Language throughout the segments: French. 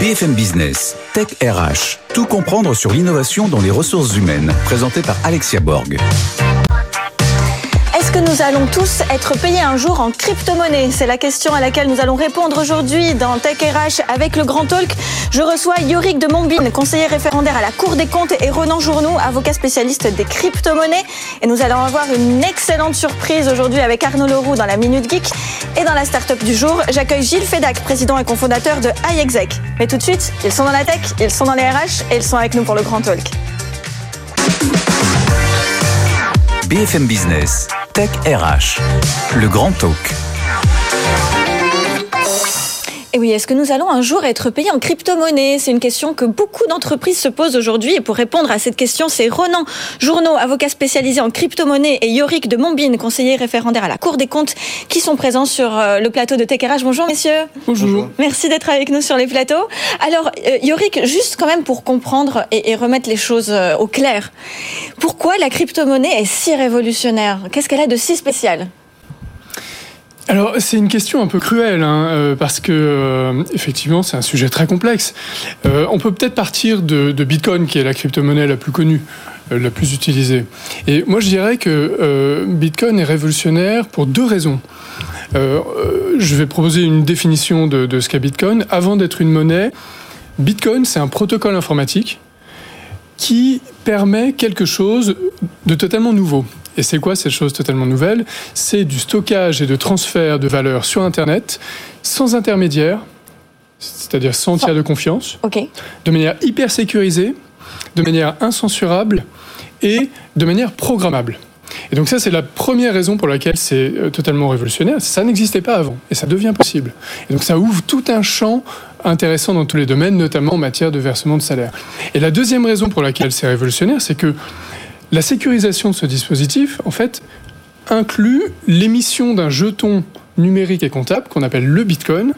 BFM Business, Tech RH, tout comprendre sur l'innovation dans les ressources humaines, présenté par Alexia Borg. Nous allons tous être payés un jour en crypto-monnaie C'est la question à laquelle nous allons répondre aujourd'hui dans Tech RH avec le Grand Talk. Je reçois Yorick de Montbine, conseiller référendaire à la Cour des comptes, et Renan Journou, avocat spécialiste des crypto-monnaies. Et nous allons avoir une excellente surprise aujourd'hui avec Arnaud Leroux dans la Minute Geek. Et dans la start-up du jour, j'accueille Gilles Fedac, président et cofondateur de iExec. Mais tout de suite, ils sont dans la tech, ils sont dans les RH et ils sont avec nous pour le Grand Talk. BFM Business, Tech RH, le grand talk. Et oui, est-ce que nous allons un jour être payés en crypto-monnaie? C'est une question que beaucoup d'entreprises se posent aujourd'hui. Et pour répondre à cette question, c'est Ronan Journeau, avocat spécialisé en crypto-monnaie, et Yorick de Montbine, conseiller référendaire à la Cour des comptes, qui sont présents sur euh, le plateau de TechRH. Bonjour, messieurs. Bonjour. Merci d'être avec nous sur les plateaux. Alors, euh, Yorick, juste quand même pour comprendre et, et remettre les choses euh, au clair, pourquoi la crypto-monnaie est si révolutionnaire? Qu'est-ce qu'elle a de si spécial? Alors c'est une question un peu cruelle hein, euh, parce que euh, effectivement c'est un sujet très complexe. Euh, on peut peut-être partir de, Bitcoin qui est la crypto-monnaie la plus connue, la plus utilisée. Et moi je dirais que Bitcoin est révolutionnaire pour deux raisons. Je vais proposer une définition de, de ce qu'est Bitcoin. Avant d'être une monnaie, Bitcoin c'est un protocole informatique qui permet quelque chose de totalement nouveau. Et c'est quoi cette chose totalement nouvelle? C'est du stockage et de transfert de valeur sur Internet sans intermédiaire, c'est-à-dire sans tiers de confiance, de manière hyper sécurisée, de manière incensurable et de manière programmable. Et donc ça, c'est la première raison pour laquelle c'est euh, totalement révolutionnaire. Ça n'existait pas avant et ça devient possible. Et donc ça ouvre tout un champ intéressant dans tous les domaines, notamment en matière de versement de salaire. Et la deuxième raison pour laquelle c'est révolutionnaire, c'est que la sécurisation de ce dispositif, en fait, inclut l'émission d'un jeton numérique et comptable qu'on appelle le Bitcoin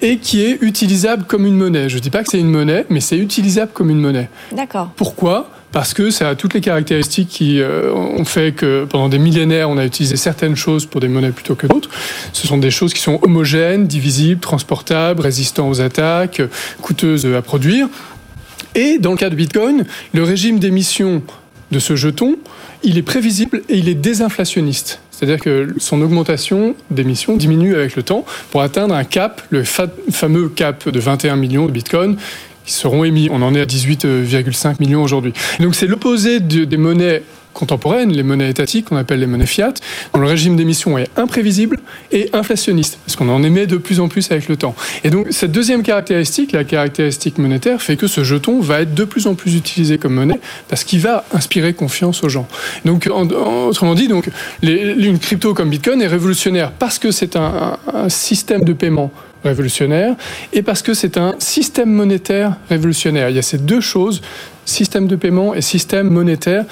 et qui est utilisable comme une monnaie. Je ne dis pas que c'est une monnaie, mais c'est utilisable comme une monnaie. D'accord. Pourquoi? Parce que ça a toutes les caractéristiques qui euh, ont fait que pendant des millénaires, on a utilisé certaines choses pour des monnaies plutôt que d'autres. Ce sont des choses qui sont homogènes, divisibles, transportables, résistantes aux attaques, coûteuses à produire. Et dans le cas de Bitcoin, le régime d'émission de ce jeton, il est prévisible et il est désinflationniste. C'est-à-dire que son augmentation d'émissions diminue avec le temps pour atteindre un cap, le fa- fameux cap de 21 millions de bitcoins qui seront émis. On en est à 18,5 millions aujourd'hui. Donc c'est l'opposé de- des monnaies contemporaines, les monnaies étatiques qu'on appelle les monnaies fiat, dont le régime d'émission est imprévisible et inflationniste, parce qu'on en émet de plus en plus avec le temps. Et donc cette deuxième caractéristique, la caractéristique monétaire, fait que ce jeton va être de plus en plus utilisé comme monnaie, parce qu'il va inspirer confiance aux gens. Donc en- en- autrement dit, donc, une crypto comme Bitcoin est révolutionnaire parce que c'est un- un- un système de paiement révolutionnaire et parce que c'est un système monétaire révolutionnaire. Il y a ces deux choses, système de paiement et système monétaire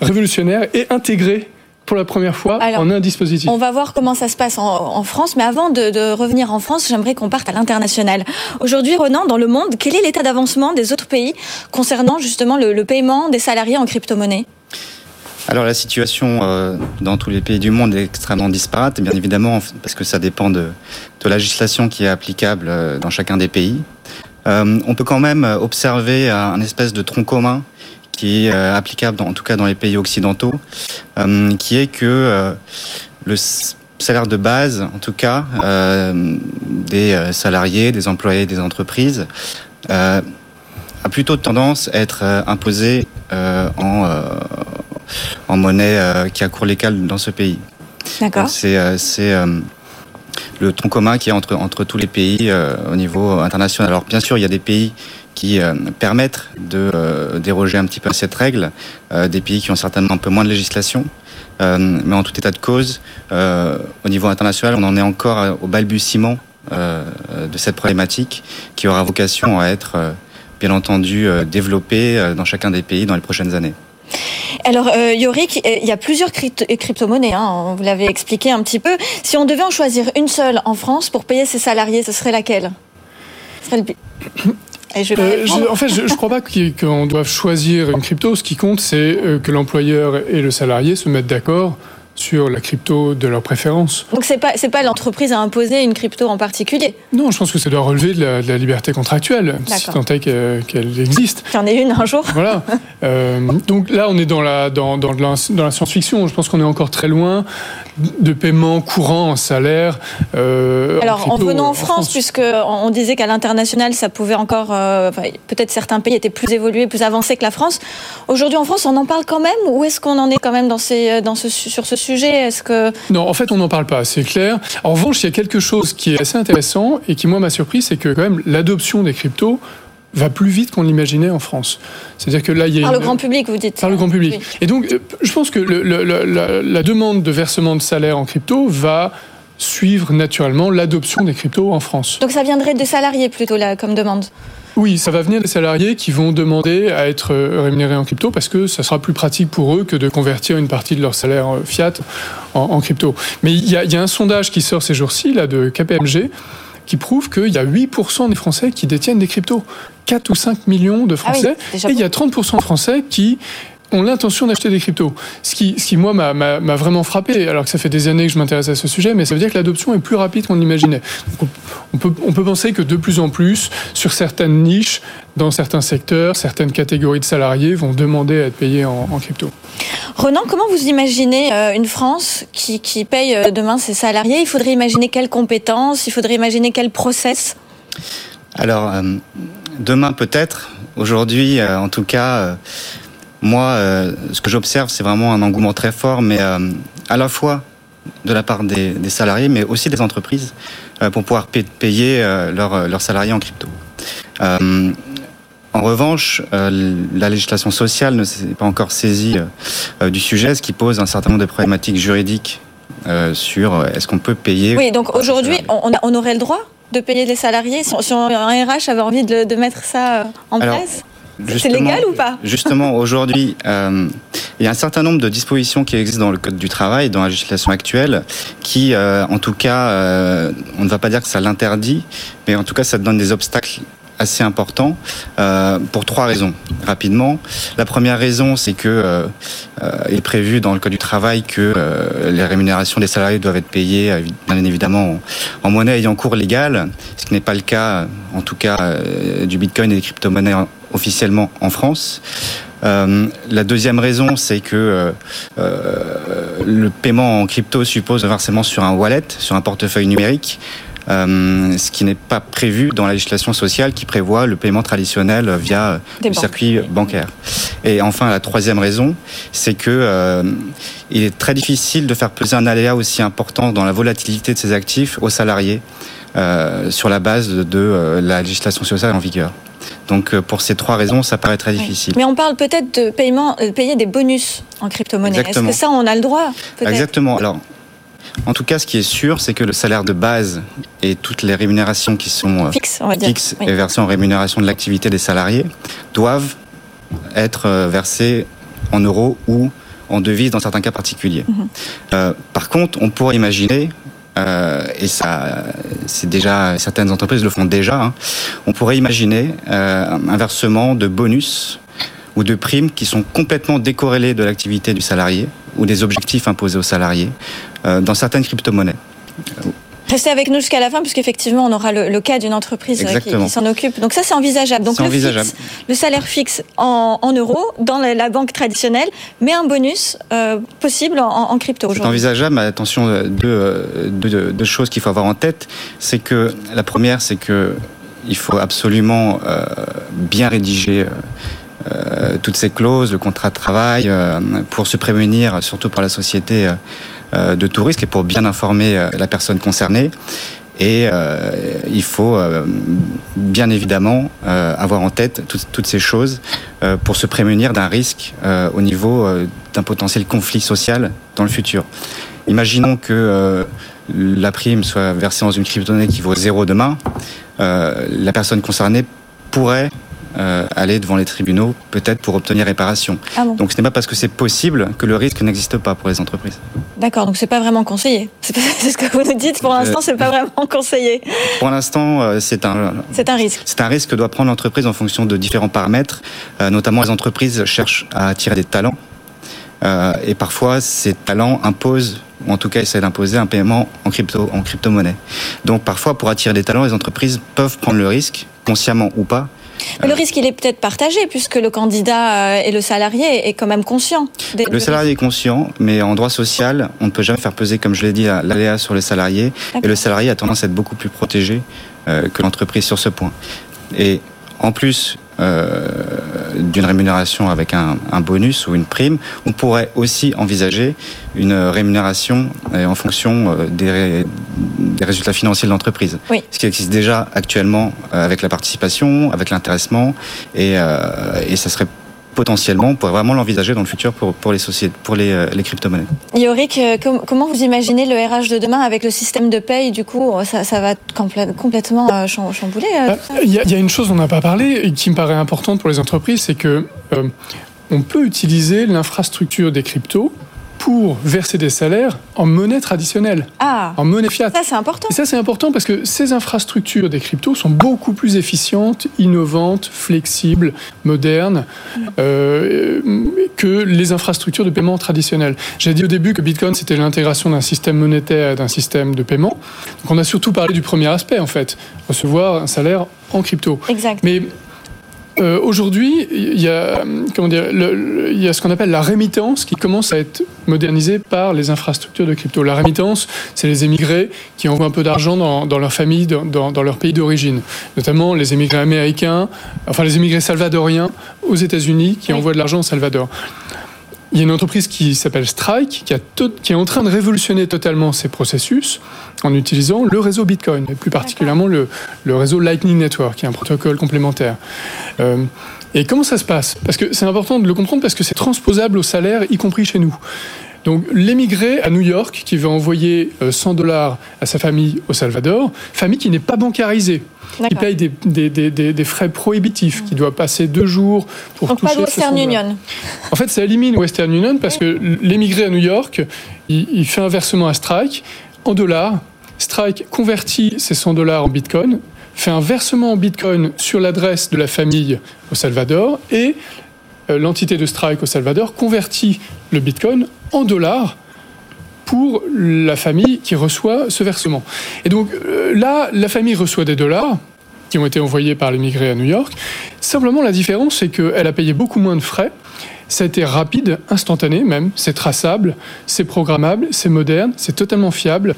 révolutionnaire et intégré pour la première fois Alors, en un dispositif. On va voir comment ça se passe en, en France, mais avant de, de revenir en France, j'aimerais qu'on parte à l'international. Aujourd'hui, Renan, dans le monde, quel est l'état d'avancement des autres pays concernant justement le, le paiement des salariés en crypto-monnaie? Alors la situation euh, dans tous les pays du monde est extrêmement disparate, bien évidemment, parce que ça dépend de, de la législation qui est applicable euh, dans chacun des pays. Euh, on peut quand même observer un espèce de tronc commun qui est euh, applicable, dans- en tout cas dans les pays occidentaux, euh, qui est que euh, le salaire de base, en tout cas, des salariés, des employés des entreprises, a plutôt tendance à être imposé en, en monnaie qui a cours légal dans ce pays. D'accord. C'est c'est, le tronc commun qui est entre, entre tous les pays euh, au niveau international. Alors bien sûr, il y a des pays qui euh, permettent de euh, déroger un petit peu à cette règle, euh, des pays qui ont certainement un peu moins de législation. Mais en tout état de cause, au niveau international, on en est encore au balbutiement de cette problématique qui aura vocation à être, bien entendu, développée dans chacun des pays dans les prochaines années. Alors, Yorick, il y a plusieurs crypto- crypto-monnaies, hein, vous l'avez expliqué un petit peu. Si on devait en choisir une seule en France pour payer ses salariés, ce serait laquelle? Ce serait le Et je vais Euh, je- en fait, je ne crois pas qu'on doive choisir une crypto. Ce qui compte, c'est euh, que l'employeur et le salarié se mettent d'accord sur la crypto de leur préférence. Donc c'est pas c'est pas l'entreprise à imposer une crypto en particulier. Non, je pense que ça doit relever de la, liberté contractuelle, si tant est qu'elle existe. Qu'il y en une un jour. Voilà. Euh, donc là, on est dans la dans, dans, dans la science-fiction. Je pense qu'on est encore très loin de paiement courant en salaire. Euh, Alors en, venant en, France, puisque on disait qu'à l'international, ça pouvait encore euh, peut-être certains pays étaient plus évolués, plus avancés que la France. Aujourd'hui en France, on en parle quand même ou est-ce qu'on en est quand même dans ces dans ce sur ce sujet est-ce que... Non, en fait, on n'en parle pas, c'est clair. En revanche, il y a quelque chose qui est assez intéressant et qui, moi, m'a surpris, c'est que quand même l'adoption des cryptos va plus vite qu'on l'imaginait en France. C'est-à-dire que là, il y a par le grand public, vous dites. Par le grand public. Et donc, euh, je pense que la, demande de versement de salaire en crypto va suivre naturellement l'adoption des cryptos en France. Donc, ça viendrait des salariés plutôt là, comme demande. Oui, ça va venir des salariés qui vont demander à être euh, rémunérés en crypto parce que ça sera plus pratique pour eux que de convertir une partie de leur salaire fiat en, crypto. Mais il y, a, un sondage qui sort ces jours-ci là de KPMG qui prouve qu'il y a 8% des Français qui détiennent des cryptos. 4 ou 5 millions de ah Français. et il y a 30% de Français qui ont l'intention d'acheter des cryptos. Ce qui, ce qui moi, m'a vraiment frappé, alors que ça fait des années que je m'intéresse à ce sujet, mais ça veut dire que l'adoption est plus rapide qu'on l'imaginait. On peut, on peut penser que de plus en plus, sur certaines niches, dans certains secteurs, certaines catégories de salariés vont demander à être payés en, en crypto. Renan, comment vous imaginez euh, une France qui, qui paye euh, demain ses salariés? Il faudrait imaginer quelles compétences? Il faudrait imaginer quel process? Alors, euh, demain peut-être. Aujourd'hui, en tout cas moi, euh, ce que j'observe, c'est vraiment un engouement très fort, mais euh, à la fois de la part des, salariés, mais aussi des entreprises, euh, pour pouvoir payer leurs salariés en crypto. en revanche, la législation sociale ne s'est pas encore saisie du sujet, ce qui pose un certain nombre de problématiques juridiques sur est-ce qu'on peut payer. Oui, donc aujourd'hui, on, aurait le droit de payer les salariés si, un RH avait envie de, mettre ça en place? C'est légal ou pas Justement, aujourd'hui, euh, il y a un certain nombre de dispositions qui existent dans le Code du travail, dans la législation actuelle, qui, euh, en tout cas, euh, on ne va pas dire que ça l'interdit, mais en tout cas, ça donne des obstacles assez important euh, pour trois raisons rapidement. La première raison, c'est que euh, euh il est prévu dans le code du travail que les rémunérations des salariés doivent être payées, bien évidemment, en, monnaie ayant cours légal, ce qui n'est pas le cas, en tout cas, du Bitcoin et des crypto-monnaies officiellement en France. Euh, la deuxième raison, c'est que euh, le paiement en crypto suppose un versement sur un wallet, sur un portefeuille numérique. Euh, ce qui n'est pas prévu dans la législation sociale qui prévoit le paiement traditionnel via le circuit bancaire. Et enfin, la troisième raison, c'est que euh, il est très difficile de faire peser un aléa aussi important dans la volatilité de ces actifs aux salariés euh, sur la base de la législation sociale en vigueur. Donc pour ces trois raisons, ça paraît très difficile. Mais on parle peut-être de paiement, payer des bonus en crypto-monnaie. Est-ce que ça, on a le droit Exactement. Alors en tout cas, ce qui est sûr, c'est que le salaire de base et toutes les rémunérations qui sont euh, fixes, et versées en rémunération de l'activité des salariés doivent être euh, versées en euros ou en devises dans certains cas particuliers. Mhm. Euh, par contre, on pourrait imaginer, et ça, c'est déjà certaines entreprises le font déjà, hein, on pourrait imaginer un versement de bonus ou de primes qui sont complètement décorrélées de l'activité du salarié ou des objectifs imposés aux salariés euh, dans certaines crypto-monnaies. Restez avec nous jusqu'à la fin, puisqu'effectivement, on aura le, cas d'une entreprise euh, qui, s'en occupe. Donc ça, c'est envisageable. Donc le, le, salaire fixe en, euros dans la, banque traditionnelle, mais un bonus euh, possible en, crypto C'est envisageable, mais attention, deux, deux choses qu'il faut avoir en tête. C'est que la première, c'est que il faut absolument bien rédiger euh, toutes ces clauses, le contrat de travail, euh, pour se prémunir, surtout pour la société, euh, de tout risque et pour bien informer la personne concernée. Et il faut bien évidemment avoir en tête toutes ces choses pour se prémunir d'un risque au niveau d'un potentiel conflit social dans le futur. Imaginons que la prime soit versée dans une crypto-monnaie qui vaut zéro demain. la personne concernée pourrait euh, aller devant les tribunaux, peut-être pour obtenir réparation. Ah donc ce n'est pas parce que c'est possible que le risque n'existe pas pour les entreprises. D'accord, donc c'est pas vraiment conseillé. C'est ce que vous nous dites. Pour l'instant, c'est pas vraiment conseillé. Pour l'instant, euh, c'est un. C'est un risque. C'est un risque que doit prendre l'entreprise en fonction de différents paramètres. Euh, notamment, les entreprises cherchent à attirer des talents. Euh, et parfois, ces talents imposent, ou en tout cas essaient d'imposer un paiement en crypto, en crypto-monnaie. Donc parfois, pour attirer des talents, les entreprises peuvent prendre le risque, consciemment ou pas, le risque, il est peut-être partagé, puisque le candidat euh, et le salarié est quand même conscient. le salarié est conscient, mais en droit social, on ne peut jamais faire peser, comme je l'ai dit, l'aléa sur le salarié. Et le salarié a tendance à être beaucoup plus protégé euh, que l'entreprise sur ce point. Et en plus, euh, d'une rémunération avec un, bonus ou une prime, on pourrait aussi envisager une rémunération euh, en fonction euh, des, résultats financiers de l'entreprise. Ce qui existe déjà actuellement avec la participation, avec l'intéressement, et, et ça serait potentiellement, on pourrait vraiment l'envisager dans le futur pour, pour les sociétés, pour les, euh, les crypto-monnaies. Yorick, euh, comment vous imaginez le RH de demain avec le système de paye? Du coup, ça, ça va complètement euh, chambouler. Il y, a une chose dont on n'a pas parlé et qui me paraît importante pour les entreprises, c'est que on peut utiliser l'infrastructure des cryptos pour verser des salaires en monnaie traditionnelle, ah, en monnaie fiat. Ça, c'est important. Et ça, c'est important parce que ces infrastructures des cryptos sont beaucoup plus efficientes, innovantes, flexibles, modernes euh, que les infrastructures de paiement traditionnelles. J'ai dit au début que Bitcoin, c'était l'intégration d'un système monétaire et d'un système de paiement. Donc, on a surtout parlé du premier aspect, en fait, recevoir un salaire en crypto. Exact. Mais euh, aujourd'hui, il y a comment dire, il y a ce qu'on appelle la rémittance qui commence à être modernisée par les infrastructures de crypto. La rémittance, c'est les émigrés qui envoient un peu d'argent dans, leur famille, dans, dans leur pays d'origine, notamment les émigrés américains, enfin les émigrés salvadoriens aux États-Unis qui envoient de l'argent au Salvador. Il y a une entreprise qui s'appelle Strike qui, est en train de révolutionner totalement ces processus en utilisant le réseau Bitcoin, et plus particulièrement le, le, réseau Lightning Network, qui est un protocole complémentaire. Euh, et comment ça se passe? Parce que c'est important de le comprendre parce que c'est transposable au salaire, y compris chez nous. Donc l'émigré à New York qui veut envoyer 100 euh, dollars à sa famille au Salvador, famille qui n'est pas bancarisée, qui paye des, des, des, des, frais prohibitifs, qui doit passer deux jours pour Donc toucher pas de Western Union. En fait, ça élimine Western Union parce que l'émigré à New York, il, fait un versement à Strike en dollars. Strike convertit ces 100 dollars en Bitcoin, fait un versement en Bitcoin sur l'adresse de la famille au Salvador et l'entité de Strike au Salvador convertit le Bitcoin en dollars pour la famille qui reçoit ce versement. Et donc euh, là, la famille reçoit des dollars qui ont été envoyés par l'émigré à New York. Simplement, la différence, c'est qu'elle a payé beaucoup moins de frais. Ça a été rapide, instantané même, c'est traçable, c'est programmable, c'est moderne, c'est totalement fiable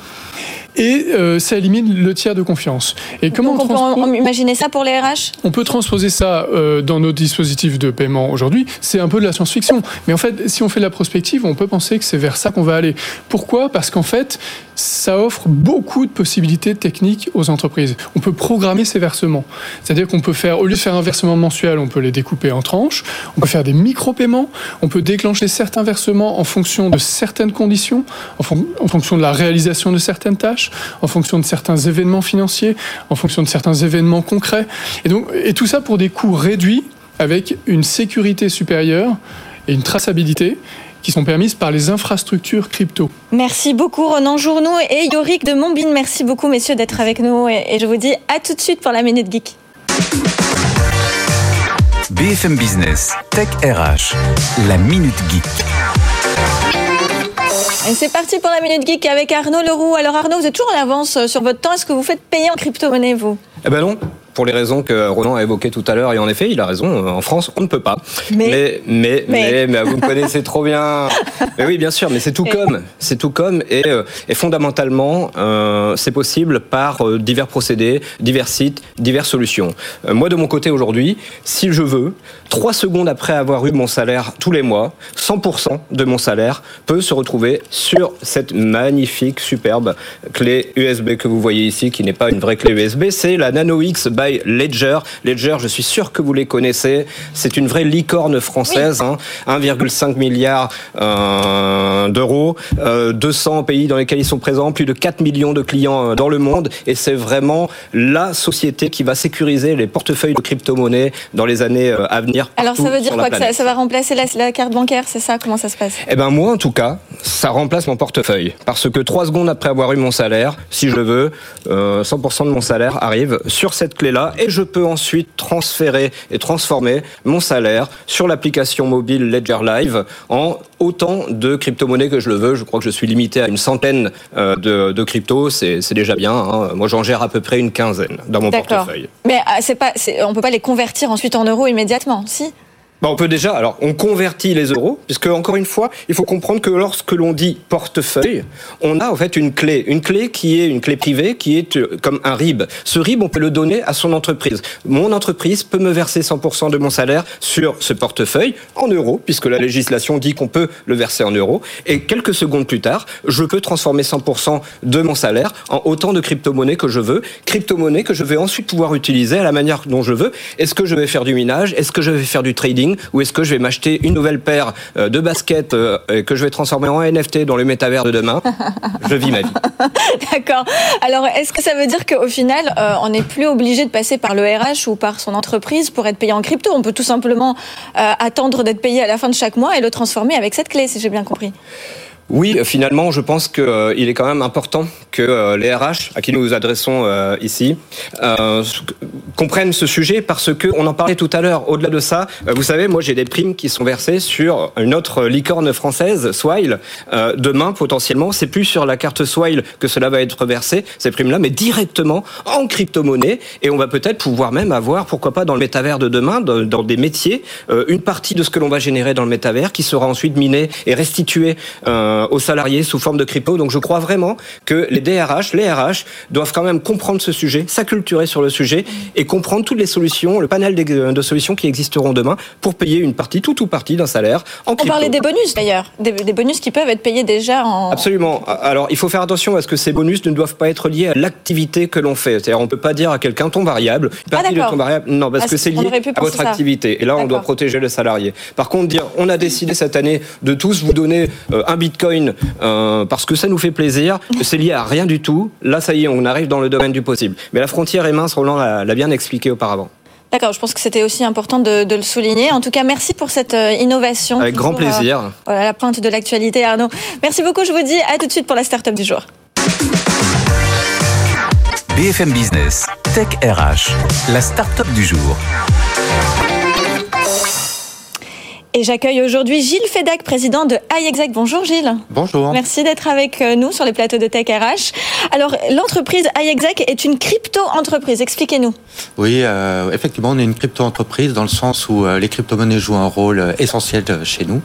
et euh, ça élimine le tiers de confiance. Et comment on, peut imaginer ça pour les RH On peut transposer ça euh, dans nos dispositifs de paiement aujourd'hui. C'est un peu de la science-fiction, mais en fait, si on fait de la prospective, on peut penser que c'est vers ça qu'on va aller. Pourquoi? Parce qu'en fait, ça offre beaucoup de possibilités techniques aux entreprises. On peut programmer ces versements, c'est-à-dire qu'on peut faire, au lieu de faire un versement mensuel, on peut les découper en tranches. On peut faire des micro-paiements. On peut déclencher certains versements en fonction de certaines conditions, en fonction de la réalisation de certaines tâches en fonction de certains événements financiers, en fonction de certains événements concrets. Et, donc, et tout ça pour des coûts réduits, avec une sécurité supérieure et une traçabilité qui sont permises par les infrastructures crypto. Merci beaucoup Ronan Journou et Yorick de Montbine. Merci beaucoup messieurs d'être avec nous et je vous dis à tout de suite pour la Minute Geek. BFM Business, Tech RH, la Minute Geek. Et c'est parti pour la Minute Geek avec Arnaud Leroux. Alors Arnaud, vous êtes toujours en avance sur votre temps. Est-ce que vous faites payer en crypto-monnaie, vous? Eh ben non, pour les raisons que Roland a évoquées tout à l'heure. Et en effet, il a raison. Euh, en France, on ne peut pas. Mais, mais, mais, mais, vous me connaissez trop bien. Mais oui, bien sûr. Mais c'est tout comme. C'est tout comme. Et, euh, et fondamentalement, euh, c'est possible par divers procédés, divers sites, diverses solutions. moi, de mon côté, aujourd'hui, si je veux, trois secondes après avoir eu mon salaire tous les mois, 100% de mon salaire peut se retrouver sur cette magnifique, superbe clé USB que vous voyez ici, qui n'est pas une vraie clé USB. C'est la Nano X Ledger. Ledger, je suis sûr que vous les connaissez. C'est une vraie licorne française, 1,5 hein. milliard euh, d'euros, 200 euh, pays dans lesquels ils sont présents, plus de 4 millions de clients euh, dans le monde, et c'est vraiment la société qui va sécuriser les portefeuilles de crypto-monnaies dans les années à venir. Alors ça veut dire quoi que ça, va remplacer la, carte bancaire, c'est ça? Comment ça se passe? Eh ben moi, en tout cas, ça remplace mon portefeuille, parce que trois secondes après avoir eu mon salaire, si je veux, 100% de mon salaire arrive sur cette clé clé-là et je peux ensuite transférer et transformer mon salaire sur l'application mobile Ledger Live en autant de crypto-monnaies que je le veux. Je crois que je suis limité à une centaine euh, de, de cryptos, c'est déjà bien. Hein. Moi, j'en gère à peu près une quinzaine dans mon portefeuille. Mais euh, c'est pas, on peut pas les convertir ensuite en euros immédiatement, si? Bah, on peut déjà, alors on convertit les euros, puisque encore une fois, il faut comprendre que lorsque l'on dit portefeuille, on a en fait une clé, une clé qui est une clé privée, qui est euh, comme un RIB. Ce RIB, on peut le donner à son entreprise. Mon entreprise peut me verser 100% de mon salaire sur ce portefeuille en euros, puisque la législation dit qu'on peut le verser en euros. Et quelques secondes plus tard, je peux transformer 100% de mon salaire en autant de crypto-monnaies que je veux, crypto-monnaies que je vais ensuite pouvoir utiliser à la manière dont je veux. Est-ce que je vais faire du minage? Est-ce que je vais faire du trading? Ou est-ce que je vais m'acheter une nouvelle paire euh, de baskets euh, que je vais transformer en NFT dans le métavers de demain? Je vis ma vie. D'accord. Alors, est-ce que ça veut dire qu'au final, euh, on n'est plus obligé de passer par le RH ou par son entreprise pour être payé en crypto? On peut tout simplement attendre d'être payé à la fin de chaque mois et le transformer avec cette clé, si j'ai bien compris. Oui, finalement, je pense qu'il euh, est quand même important que euh, les RH, à qui nous nous adressons euh, ici, comprennent ce sujet parce que on en parlait tout à l'heure. Au-delà de ça, vous savez, moi j'ai des primes qui sont versées sur une autre licorne française, Swile. demain, potentiellement, c'est plus sur la carte Swile que cela va être versé ces primes-là, mais directement en crypto-monnaie. Et on va peut-être pouvoir même avoir, pourquoi pas, dans le métavers de demain, dans, des métiers, une partie de ce que l'on va générer dans le métavers qui sera ensuite miné et restitué. Euh, aux salariés sous forme de crypto. Donc je crois vraiment que les DRH, les RH doivent quand même comprendre ce sujet, s'acculturer sur le sujet et comprendre toutes les solutions, le panel de solutions qui existeront demain pour payer une partie, tout ou partie d'un salaire en crypto. On parlait des bonus d'ailleurs, des, bonus qui peuvent être payés déjà en... Absolument. Alors il faut faire attention à ce que ces bonus ne doivent pas être liés à l'activité que l'on fait. C'est-à-dire on ne peut pas dire à quelqu'un ton variable, une partie de ton variable, non, parce ah, que c'est lié à votre activité. Et là on doit protéger le salarié. Par contre, dire on a décidé cette année de tous vous donner euh, un bitcoin euh, parce que ça nous fait plaisir, c'est lié à rien du tout. Là, ça y est, on arrive dans le domaine du possible. Mais la frontière est mince, Roland l'a bien expliqué auparavant. D'accord, je pense que c'était aussi important de, le souligner. En tout cas, merci pour cette euh, innovation. Avec grand plaisir. Euh, voilà, la pointe de l'actualité, Arnaud. Merci beaucoup, je vous dis à tout de suite pour la start-up du jour. BFM Business, Tech RH, la start-up du jour. Et j'accueille aujourd'hui Gilles Fedac, président de iExact. Bonjour Gilles. Bonjour. Merci d'être avec euh, nous sur les plateaux de Tech RH. Alors, l'entreprise iExact est une crypto-entreprise. Expliquez-nous. Oui, euh, effectivement, on est une crypto-entreprise dans le sens où euh, les crypto-monnaies jouent un rôle essentiel chez nous.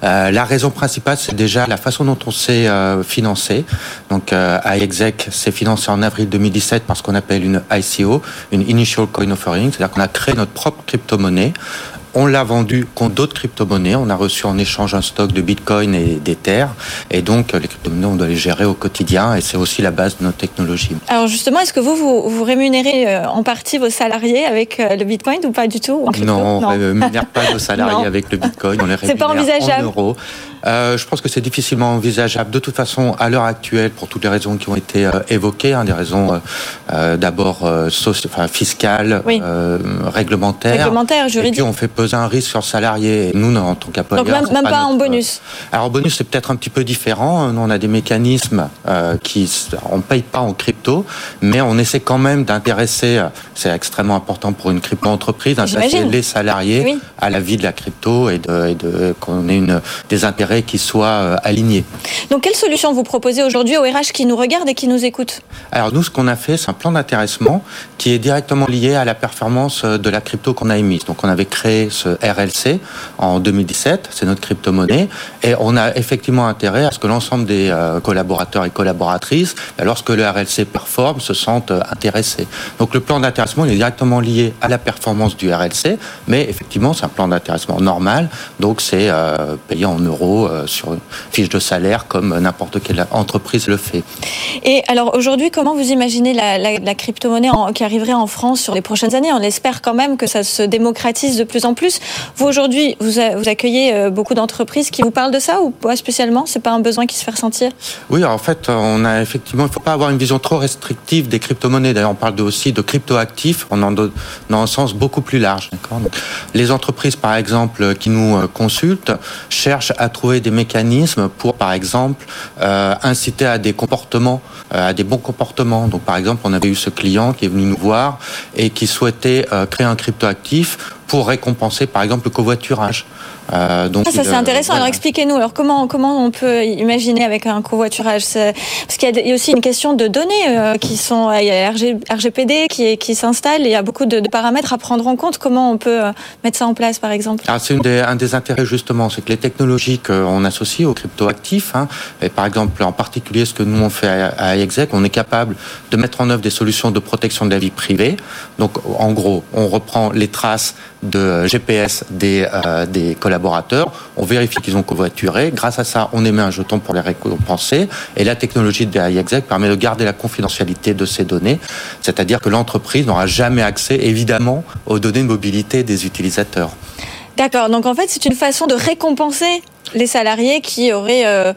la raison principale, c'est déjà la façon dont on s'est financé. Donc, iExact s'est financé en avril 2017 par ce qu'on appelle une ICO, une Initial Coin Offering, c'est-à-dire qu'on a créé notre propre crypto-monnaie on l'a vendu contre d'autres crypto-monnaies. On a reçu en échange un stock de Bitcoin et d'Ether. Et donc, les crypto-monnaies, on doit les gérer au quotidien. Et c'est aussi la base de notre technologie. Alors, justement, est-ce que vous, vous, rémunérez euh, en partie vos salariés avec euh, le Bitcoin ou pas du tout Non, on ne rémunère pas nos salariés avec le Bitcoin. On les rémunère pas envisageable. en euros. Euh, je pense que c'est difficilement envisageable. De toute façon, à l'heure actuelle, pour toutes les raisons qui ont été euh, évoquées, hein, des raisons euh, d'abord enfin, fiscales, réglementaires, réglementaires, juridiques. Et puis on fait peser un risque sur le salarié. Et nous, en tant qu'employeur, donc même, même pas, en bonus. alors bonus, c'est peut-être un petit peu différent. Nous, on a des mécanismes qui on paye pas en crypto, mais on essaie quand même d'intéresser. C'est extrêmement important pour une crypto entreprise d'intéresser les salariés à la vie de la crypto et de, et de qu'on ait une des intérêts qui soient euh, alignés. Donc, quelle solution vous proposez aujourd'hui aux RH qui nous regardent et qui nous écoutent Alors, nous, ce qu'on a fait, c'est un plan d'intéressement qui est directement lié à la performance euh, de la crypto qu'on a émise. Donc, on avait créé ce RLC en 2017, c'est notre crypto-monnaie, et on a effectivement intérêt à ce que l'ensemble des euh, collaborateurs et collaboratrices, ben, lorsque le RLC performe, se sentent intéressés. Donc, le plan d'intéressement est directement lié à la performance du RLC, mais effectivement, c'est un plan d'intéressement normal, donc c'est payé en euros euh, sur une fiche de salaire comme n'importe quelle entreprise le fait. Et alors aujourd'hui, comment vous imaginez la, crypto-monnaie qui arriverait en France sur les prochaines années? On espère quand même que ça se démocratise de plus en plus. Vous aujourd'hui, vous, vous, accueillez euh, beaucoup d'entreprises qui vous parlent de ça ou pas spécialement? C'est pas un besoin qui se fait ressentir? Oui, en fait, on a effectivement, il ne faut pas avoir une vision trop restrictive des crypto-monnaies. D'ailleurs, on parle aussi de crypto-actifs en dans un sens beaucoup plus large. les entreprises, par exemple, qui nous euh, consultent, cherchent à trouver des mécanismes pour, par exemple, inciter à des comportements, à des bons comportements. Donc, par exemple, on avait eu ce client qui est venu nous voir et qui souhaitait créer un cryptoactif pour récompenser, par exemple, le covoiturage. Euh, donc ça, c'est intéressant. Alors expliquez-nous. Alors comment comment on peut imaginer avec un covoiturage Parce qu'il y a aussi une question de données euh, qui sont il y a RGPD qui qui s'installe. Il y a beaucoup de, paramètres à prendre en compte. Comment on peut euh, mettre ça en place, par exemple? Ah, c'est un des intérêts justement, c'est que les technologies qu'on associe aux cryptoactifs, hein, et par exemple en particulier ce que nous on fait à, Exec, on est capable de mettre en œuvre des solutions de protection de la vie privée. Donc en gros, on reprend les traces de GPS des des collaborateurs on vérifie qu'ils ont covoituré. Grâce à ça, on émet un jeton pour les récompenser. Et la technologie de iExec permet de garder la confidentialité de ces données, c'est-à-dire que l'entreprise n'aura jamais accès, évidemment, aux données de mobilité des utilisateurs. D'accord. Donc en fait, c'est une façon de récompenser les salariés qui auraient euh,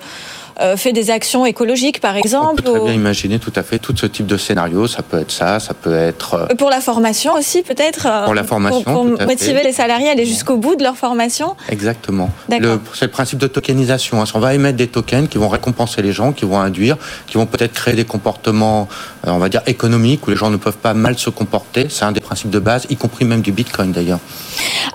fait des actions écologiques, par exemple. On peut très bien imaginer tout à fait tout ce type de scénario. Ça peut être ça, ça peut être. Euh, pour la formation aussi, peut-être. Euh, pour la formation. Pour, motiver les salariés à aller jusqu'au bout de leur formation. Exactement. C'est le principe de tokenisation. Hein. On va émettre des tokens qui vont récompenser les gens, qui vont induire, qui vont peut-être créer des comportements, on va dire économiques, où les gens ne peuvent pas mal se comporter. C'est un des principes de base, y compris même du Bitcoin d'ailleurs.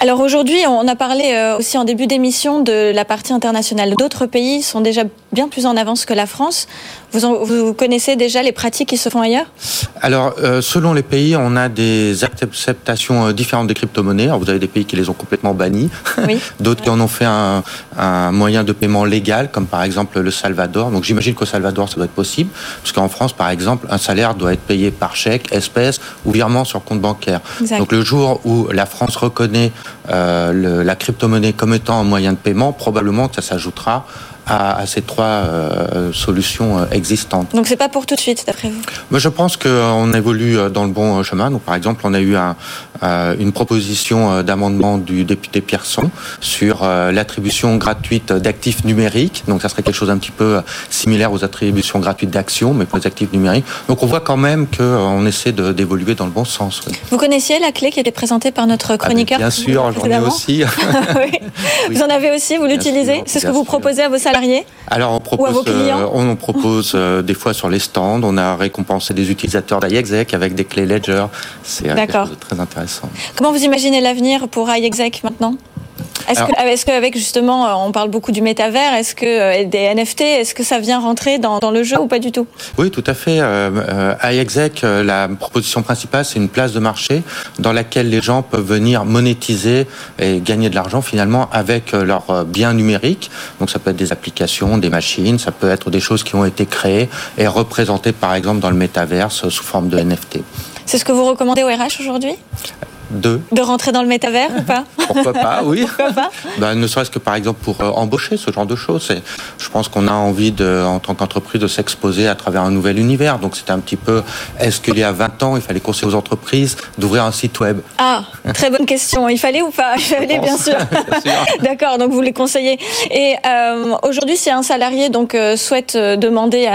Alors aujourd'hui, on a parlé aussi en début d'émission de la partie internationale. D'autres pays sont déjà bien plus en avance que la France. Vous, vous connaissez déjà les pratiques qui se font ailleurs? Alors, euh, selon les pays, on a des acceptations euh, différentes des crypto-monnaies. vous avez des pays qui les ont complètement bannis, d'autres qui en ont fait un, un, moyen de paiement légal, comme par exemple le Salvador. Donc, j'imagine qu'au Salvador, ça doit être possible, parce qu'en France, par exemple, un salaire doit être payé par chèque, espèce ou virement sur compte bancaire. Donc, le jour où la France reconnaît euh, la crypto-monnaie comme étant un moyen de paiement, probablement que ça s'ajoutera à, ces trois euh, solutions euh, existantes. Donc c'est pas pour tout de suite, d'après vous? Moi, je pense qu'on évolue euh, dans le bon chemin. Donc, par exemple, on a eu un, une proposition d'amendement du député Pierson sur l'attribution gratuite d'actifs numériques. Donc, ça serait quelque chose un petit peu similaire aux attributions gratuites d'actions, mais pour les actifs numériques. Donc, on voit quand même qu'on essaie d'évoluer dans le bon sens. Vous connaissiez la clé qui était présentée par notre ah, chroniqueur Bien sûr, j'en ai aussi. Vous en avez aussi, vous l'utilisez? C'est ce que vous proposez à vos salariés alors on propose, euh, on propose euh, des fois sur les stands. On a récompensé des utilisateurs d'iExec avec des clés Ledger. C'est très intéressant. Comment vous imaginez l'avenir pour iExec maintenant? Est-ce qu'avec justement, euh, on parle beaucoup du métavers, est-ce que euh, des NFT, est-ce que ça vient rentrer dans, le jeu ou pas du tout? Oui, tout à fait. Euh, iExec, la proposition principale, c'est une place de marché dans laquelle les gens peuvent venir monétiser et gagner de l'argent finalement avec leurs biens numériques. Donc ça peut être des applications, des machines, ça peut être des choses qui ont été créées et représentées par exemple dans le métaverse sous forme de NFT. C'est ce que vous recommandez au RH aujourd'hui? De De rentrer dans le métavers ou pas? Pourquoi pas, oui. Pourquoi pas? Ben, Ne serait-ce que par exemple pour euh, embaucher ce genre de choses. Je pense qu'on a envie, de, en tant qu'entreprise, de s'exposer à travers un nouvel univers. Donc c'est un petit peu, est-ce qu'il y a 20 ans, il fallait conseiller aux entreprises d'ouvrir un site web? Ah, très bonne question. Il fallait ou pas? Il fallait, bien sûr. D'accord, donc vous les conseillez. Et euh, aujourd'hui, si un salarié donc euh, souhaite demander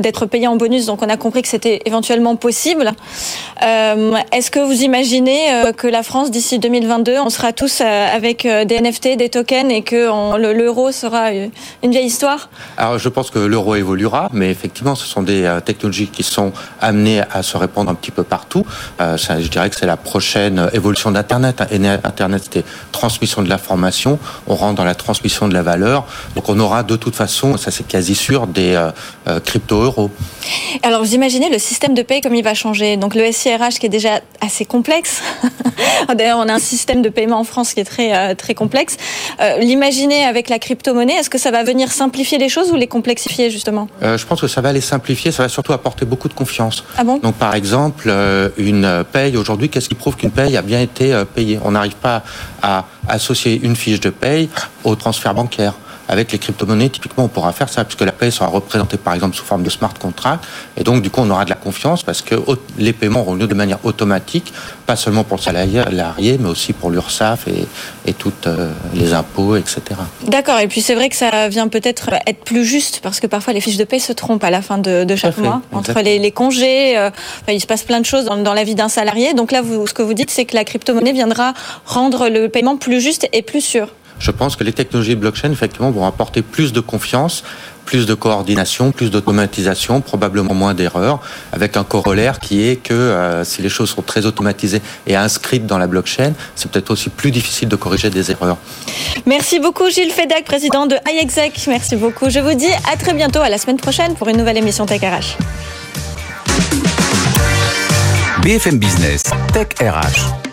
d'être payé en bonus, donc on a compris que c'était éventuellement possible, est-ce que vous imaginez que la France, d'ici 2022, on sera tous euh, avec euh, des NFT, des tokens et que l'euro sera une vieille histoire Alors, je pense que l'euro évoluera, mais effectivement, ce sont des euh, technologies qui sont amenées à se répandre un petit peu partout. je dirais que c'est la prochaine évolution d'Internet. Internet, c'était transmission de l'information. On rentre dans la transmission de la valeur. Donc, on aura de toute façon, ça c'est quasi sûr, des crypto-euros. Alors, vous imaginez le système de paie comme il va changer. Donc, le SIRH qui est déjà assez complexe, D'ailleurs, on a un système de paiement en France qui est très, euh, très complexe. Euh, l'imaginer avec la crypto-monnaie, est-ce que ça va venir simplifier les choses ou les complexifier justement? Euh, Je pense que ça va les simplifier, ça va surtout apporter beaucoup de confiance. Ah bon? Donc par exemple, une paye aujourd'hui, qu'est-ce qui prouve qu'une paye a bien été payée? On n'arrive pas à associer une fiche de paye au transfert bancaire. Avec les crypto-monnaies, typiquement, on pourra faire ça, puisque la paie sera représentée par exemple sous forme de smart contract. Et donc, du coup, on aura de la confiance parce que les paiements auront lieu de manière automatique, pas seulement pour le salarié, mais aussi pour l'URSSAF et, et toutes euh, les impôts, etc. D'accord. Et puis, c'est vrai que ça vient peut-être être plus juste parce que parfois les fiches de paie se trompent à la fin de, chaque mois. Entre les, congés, euh, il se passe plein de choses dans, dans la vie d'un salarié. Donc là, vous, ce que vous dites, c'est que la crypto-monnaie viendra rendre le paiement plus juste et plus sûr. Je pense que les technologies de blockchain, effectivement, vont apporter plus de confiance, plus de coordination, plus d'automatisation, probablement moins d'erreurs, avec un corollaire qui est que euh, si les choses sont très automatisées et inscrites dans la blockchain, c'est peut-être aussi plus difficile de corriger des erreurs. Merci beaucoup Gilles Fedac, président de iExec. Merci beaucoup. Je vous dis à très bientôt, à la semaine prochaine pour une nouvelle émission Tech RH. BFM Business, Tech RH.